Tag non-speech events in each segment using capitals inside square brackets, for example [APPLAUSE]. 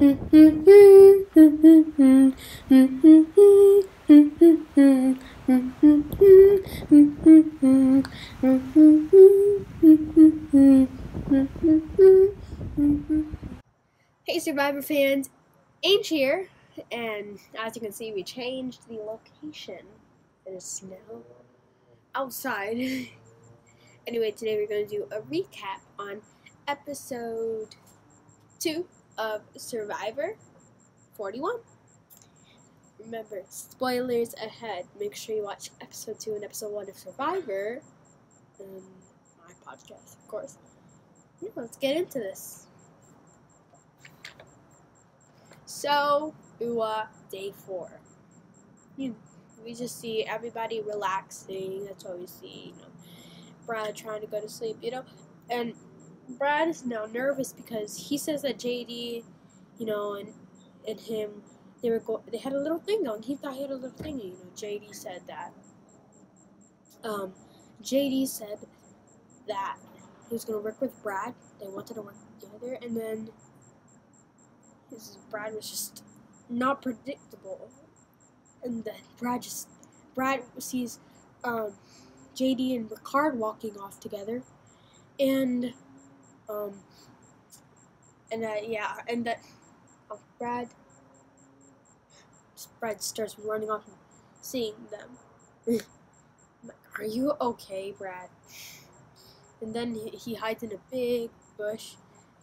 Hey Survivor fans, Ange here, and as you can see we changed the location. It is now outside. [LAUGHS] anyway, today we're going to do a recap on episode 2 of Survivor 41. Remember, spoilers ahead. Make sure you watch episode 2 and episode 1 of Survivor. Um, my podcast, of course. Yeah, let's get into this. So, uh, day 4. You, we just see everybody relaxing. That's what we see. You know, Brad trying to go to sleep, you know. And Brad is now nervous because he says that JD, you know, and and him, they were go- they had a little thing going. He thought he had a little thing. You know, JD said that. Um, JD said that he was gonna work with Brad. They wanted to work together, and then his Brad was just not predictable. And then Brad just Brad sees um, JD and Ricard walking off together, and um, and yeah, and that uh, Brad Brad starts running off seeing them. [LAUGHS] Are you okay, Brad? And then he, he hides in a big bush,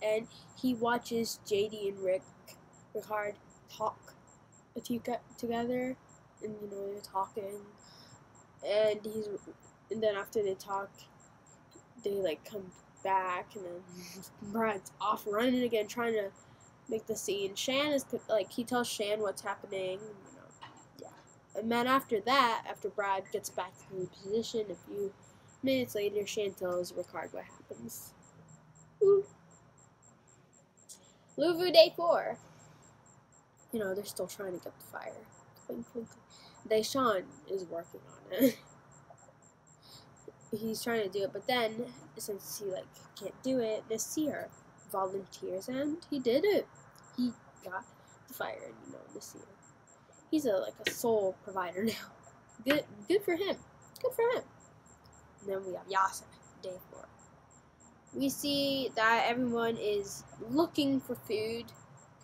and he watches JD and Rick Ricard talk together, and you know they're talking, and he's and then after they talk, they like come back, and then Brad's off running again, trying to make the scene. Shan is like he tells Shan what's happening, you know, yeah. And then after that, after Brad gets back to the position, a few minutes later, Shan tells Ricard what happens. Ooh. Luvu Day 4. You know, they're still trying to get the fire. Deshawn is working on it. [LAUGHS] He's trying to do it, but then, since he, like, can't do it, Naseer volunteers and he did it. He got the fire, you know, Naseer. He's a, like, a sole provider [LAUGHS] now. Good, good for him. Good for him. And then we have Yase, day four. We see that everyone is looking for food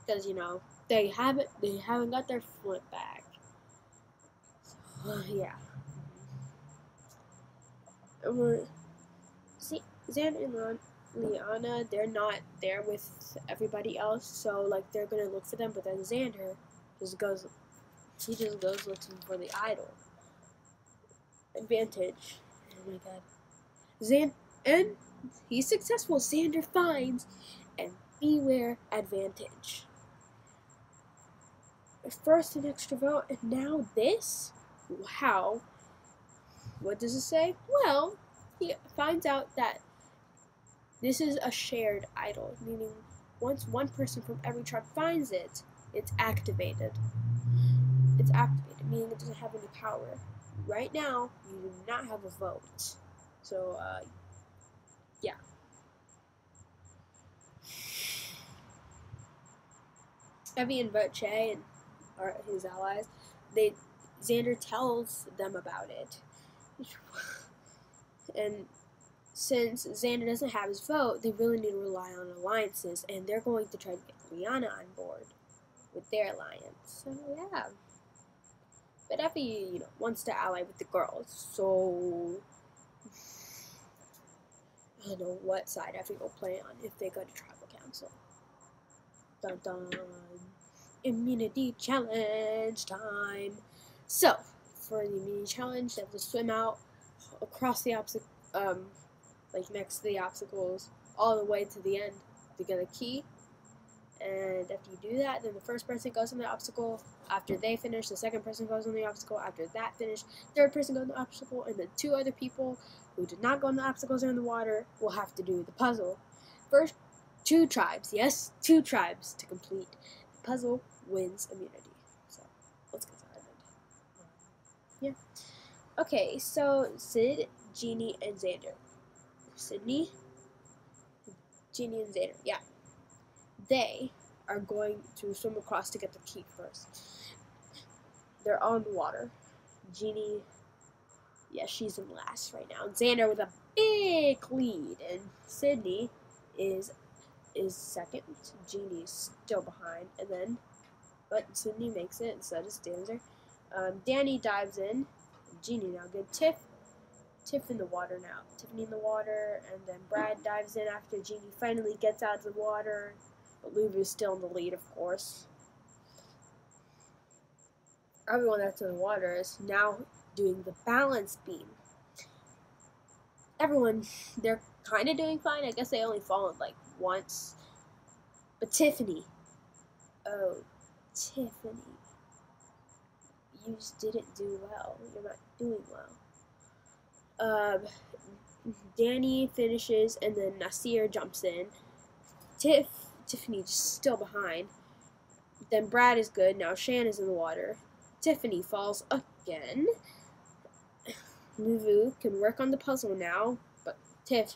because you know they haven't they haven't got their foot back. So, [SIGHS] yeah. And we're see Xan and Liana, they're not there with everybody else, so like they're gonna look for them, but then Xander just goes he just goes looking for the idol. Advantage. Oh my god. Xan and he's successful. Xander finds and beware advantage. First an extra vote, and now this? Wow. What does it say? Well, he finds out that this is a shared idol, meaning once one person from every tribe finds it, it's activated. It's activated, meaning it doesn't have any power. Right now, you do not have a vote. So, uh, yeah. Evvie and Voce and his allies. They Xander tells them about it, and since Xander doesn't have his vote, they really need to rely on alliances, and they're going to try to get Liana on board with their alliance. So yeah. But Evvie, you know, wants to ally with the girls, so I don't know what side Evvie will play on if they go to tribal council. Dun dun. Immunity challenge time. So, for the immunity challenge, they have to swim out across the obstacle, um, like next to the obstacles, all the way to the end to get a key. And after you do that, then the first person goes on the obstacle. After they finish, the second person goes on the obstacle. After that finish, third person goes on the obstacle, and then two other people who did not go on the obstacles or in the water will have to do the puzzle. First, two tribes, yes, two tribes to complete the puzzle wins immunity. So let's get started. Yeah. Okay, so Sid, Genie, and Xander. Sydney, Genie, and Xander. Yeah. They are going to swim across to get the key first. They're on the water. Genie, yeah, she's in last right now. Xander with a big lead, and Sydney is is second. Genie's still behind, and then, but Sydney makes it, and so does Xander. Um, Danny dives in. Genie now good. Tiff, Tiff in the water now. Tiffany in the water, and then Brad dives in after Genie finally gets out of the water. But Luvu's still in the lead, of course. Everyone that's in the water is now doing the balance beam. Everyone, they're kind of doing fine. I guess they only fallen like once. But Tiffany, oh, Tiffany, you just didn't do well. You're not doing well. Um, Danny finishes, and then Naseer jumps in. Tiff, Tiffany just still behind. Then Brad is good. Now Shan is in the water. Tiffany falls again. Luvu can work on the puzzle now, but Tiff,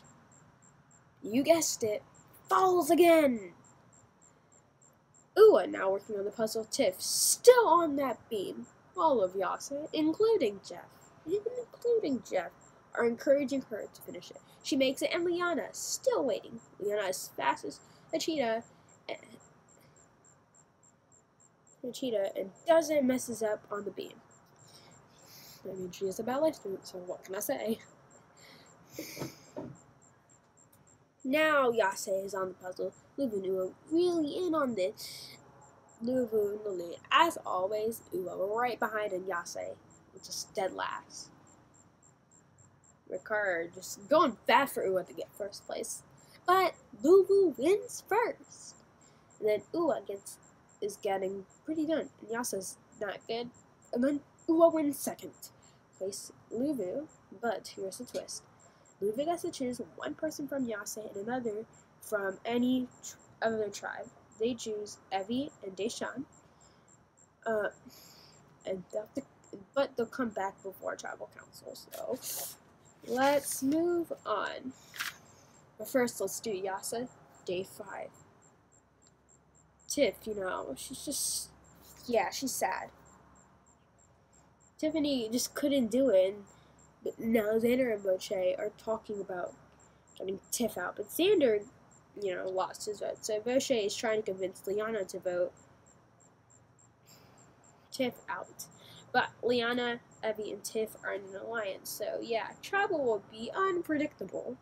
you guessed it, falls again. Ua now working on the puzzle. Tiff still on that beam. All of Yase, including Jeff, even including Jeff, are encouraging her to finish it. She makes it, and Liana still waiting. Liana is fast as a cheetah, and, a cheetah, and doesn't messes up on the beam. I mean, she is a ballet student, so what can I say? Now Yase is on the puzzle. Luvu Ua really in on this. Luvu lead. As always, Ua right behind in Yase, which is dead last. Ricard just going bad for Ua to get first place. But Luvu wins first. And then Ua gets is getting pretty done. And Yase's not good. And then Ua wins second. Face Luvu, but here's the twist. Luvu gets to choose one person from Yase and another from any tr- other tribe. They choose Evvie and Deshawn. Uh, and but they'll come back before tribal council. So let's move on. But first, let's do Yase, day five. Tiff, you know, she's just, yeah, she's sad. Tiffany just couldn't do it. And, now Xander and Voce are talking about getting Tiff out. But Xander, you know, lost his vote. So Voce is trying to convince Liana to vote Tiff out. But Liana, Evvie, and Tiff are in an alliance. So yeah, travel will be unpredictable.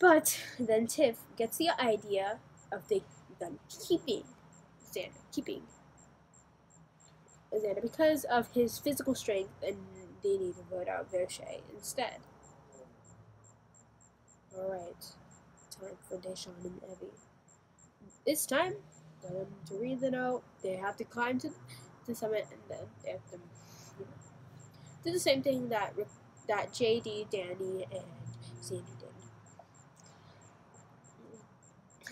But then Tiff gets the idea of the, them keeping Xander, keeping Xander because of his physical strength, and they need to vote out Voce instead. Alright, time for Deshawn and Evvie. It's time for them to read the note. They have to climb to the summit, and then they have to you know, do the same thing that that JD, Danny, and Sandy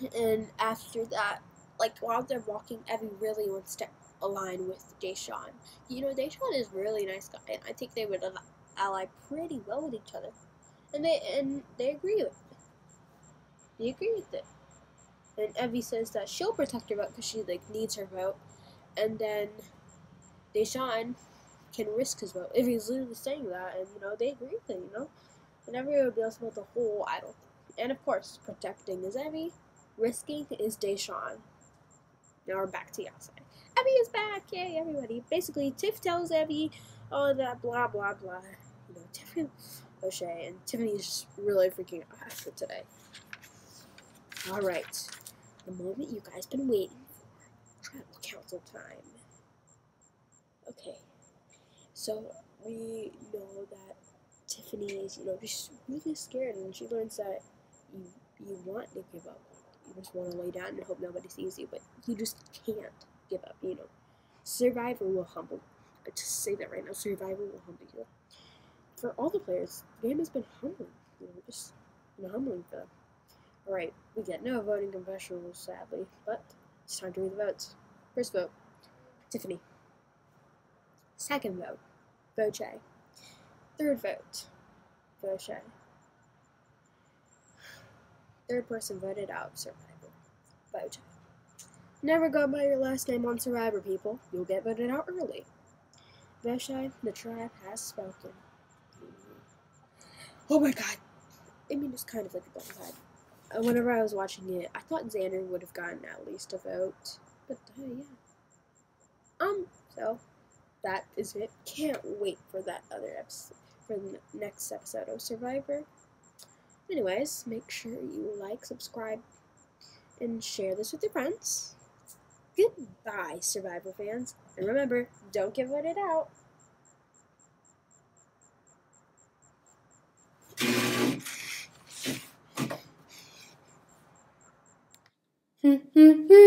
did. And after that, like while they're walking, Evvie really wants to align with Deshawn. You know, Deshawn is really nice guy, and I think they would ally pretty well with each other. And they and they agree with it. They agree with it. And Evvie says that she'll protect her vote because she like needs her vote, and then Deshawn can risk his vote if he's literally saying that, and you know they agree with it. You know, and everybody able about the whole idol. And of course, protecting is Evvie, risking is Deshawn. Now we're back to Yase. Evvie is back! Yay, everybody. Basically, Tiff tells Evvie all that blah blah blah. You know, Tiffany [LAUGHS] O'Shea, and Tiffany's just really freaking out after today. Alright. The moment you guys been waiting for. Tribal council time. Okay. So we know that Tiffany is, you know, just really scared and she learns that you you want to give up. You just want to lay down and hope nobody sees you, but you just can't give up, you know. Survivor will humble. I just say that right now. Survivor will humble you. For all the players, the game has been humbling. You know, just been humbling for them. Alright, we get no voting confessionals, sadly, but it's time to read the votes. First vote, Tiffany. Second vote, Voce. Third vote, Voce. Third person voted out, Survivor, Voce. Never go by your last name on Survivor, people. You'll get voted out early. Voce, the tribe has spoken. Oh my god. I mean, it's kind of like a. Uh, whenever I was watching it, I thought Xander would have gotten at least a vote. But, uh, yeah. Um, so, that is it. Can't wait for that other episode, for the next episode of Survivor. Anyways, make sure you like, subscribe, and share this with your friends. Goodbye, Survivor fans. And remember, don't get voted out. Mm-hmm.